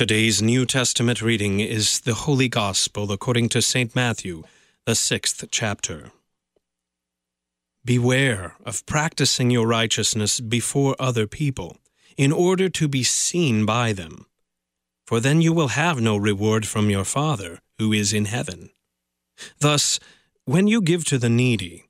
Today's New Testament reading is the Holy Gospel according to St. Matthew, the sixth chapter. Beware of practicing your righteousness before other people, in order to be seen by them, for then you will have no reward from your Father who is in heaven. Thus, when you give to the needy,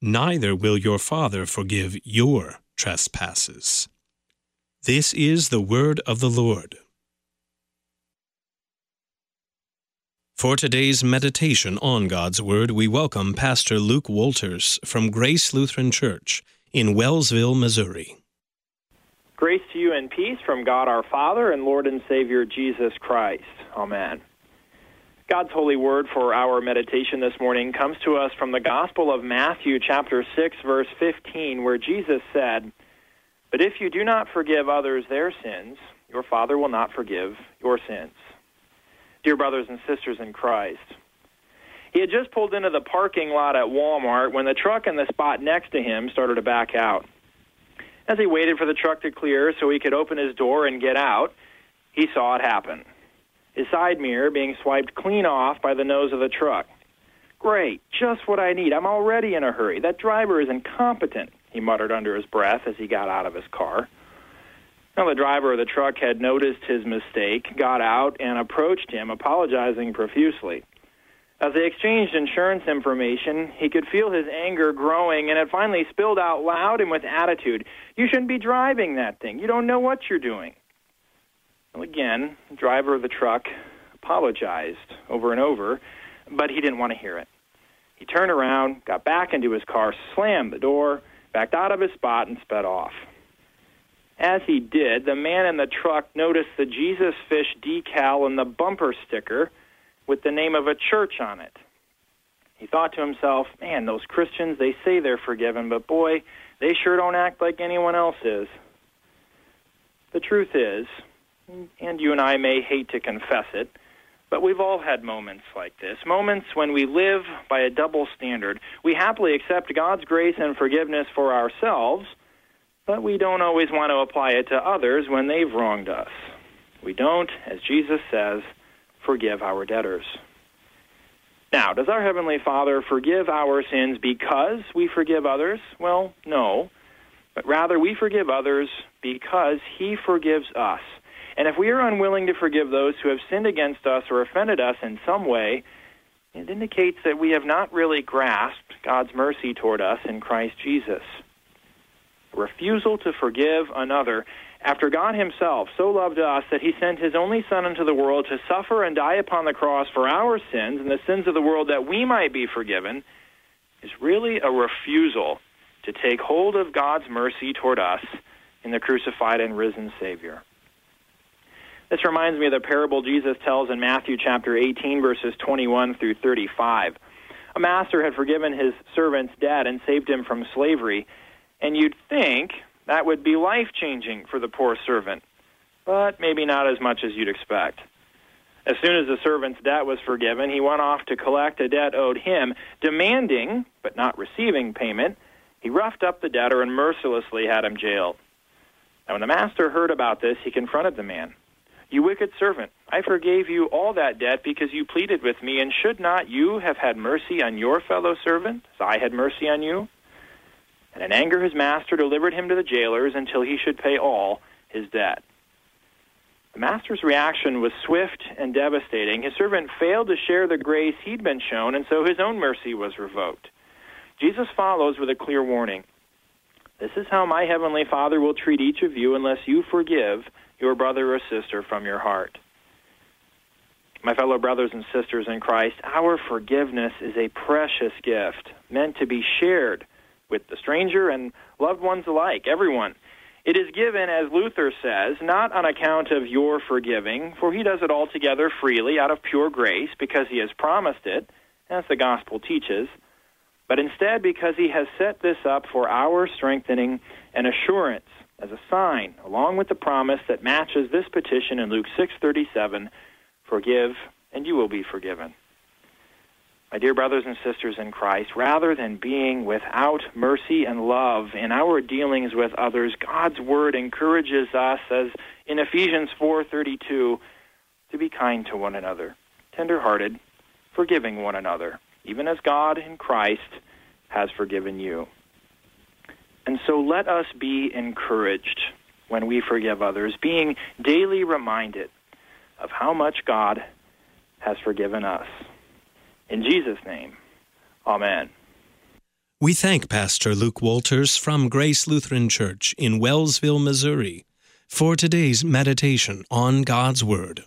neither will your Father forgive your trespasses. This is the word of the Lord. For today's meditation on God's Word, we welcome Pastor Luke Walters from Grace Lutheran Church in Wellsville, Missouri. Grace to you and peace from God our Father and Lord and Savior Jesus Christ. Amen. God's holy word for our meditation this morning comes to us from the Gospel of Matthew, chapter 6, verse 15, where Jesus said, But if you do not forgive others their sins, your Father will not forgive your sins. Dear brothers and sisters in Christ, he had just pulled into the parking lot at Walmart when the truck in the spot next to him started to back out. As he waited for the truck to clear so he could open his door and get out, he saw it happen. His side mirror being swiped clean off by the nose of the truck. Great, just what I need. I'm already in a hurry. That driver is incompetent, he muttered under his breath as he got out of his car. Now, the driver of the truck had noticed his mistake, got out, and approached him, apologizing profusely. As they exchanged insurance information, he could feel his anger growing, and it finally spilled out loud and with attitude. You shouldn't be driving that thing. You don't know what you're doing. Well, again, the driver of the truck apologized over and over, but he didn't want to hear it. He turned around, got back into his car, slammed the door, backed out of his spot, and sped off. As he did, the man in the truck noticed the Jesus Fish decal and the bumper sticker with the name of a church on it. He thought to himself, man, those Christians, they say they're forgiven, but boy, they sure don't act like anyone else is. The truth is, and you and I may hate to confess it, but we've all had moments like this moments when we live by a double standard. We happily accept God's grace and forgiveness for ourselves but we don't always want to apply it to others when they've wronged us. We don't, as Jesus says, forgive our debtors. Now, does our Heavenly Father forgive our sins because we forgive others? Well, no. But rather, we forgive others because He forgives us. And if we are unwilling to forgive those who have sinned against us or offended us in some way, it indicates that we have not really grasped God's mercy toward us in Christ Jesus refusal to forgive another after God Himself so loved us that He sent His only Son into the world to suffer and die upon the cross for our sins and the sins of the world that we might be forgiven, is really a refusal to take hold of God's mercy toward us in the crucified and risen Savior. This reminds me of the parable Jesus tells in Matthew chapter 18, verses 21 through 35. A master had forgiven his servant's debt and saved him from slavery, and you'd think that would be life changing for the poor servant, but maybe not as much as you'd expect. As soon as the servant's debt was forgiven, he went off to collect a debt owed him, demanding, but not receiving payment. He roughed up the debtor and mercilessly had him jailed. Now, when the master heard about this, he confronted the man. You wicked servant, I forgave you all that debt because you pleaded with me, and should not you have had mercy on your fellow servant, as I had mercy on you? And in anger his master delivered him to the jailers until he should pay all his debt. The master's reaction was swift and devastating. His servant failed to share the grace he'd been shown, and so his own mercy was revoked. Jesus follows with a clear warning. This is how my heavenly Father will treat each of you unless you forgive your brother or sister from your heart. My fellow brothers and sisters in Christ, our forgiveness is a precious gift meant to be shared with the stranger and loved ones alike, everyone. It is given, as Luther says, not on account of your forgiving, for he does it altogether freely out of pure grace because he has promised it, as the gospel teaches, but instead because he has set this up for our strengthening and assurance as a sign, along with the promise that matches this petition in Luke 6:37, "Forgive, and you will be forgiven." My dear brothers and sisters in Christ, rather than being without mercy and love in our dealings with others, God's word encourages us as in Ephesians 4:32 to be kind to one another, tender-hearted, forgiving one another, even as God in Christ has forgiven you. And so let us be encouraged when we forgive others, being daily reminded of how much God has forgiven us. In Jesus' name, Amen. We thank Pastor Luke Walters from Grace Lutheran Church in Wellsville, Missouri, for today's meditation on God's Word.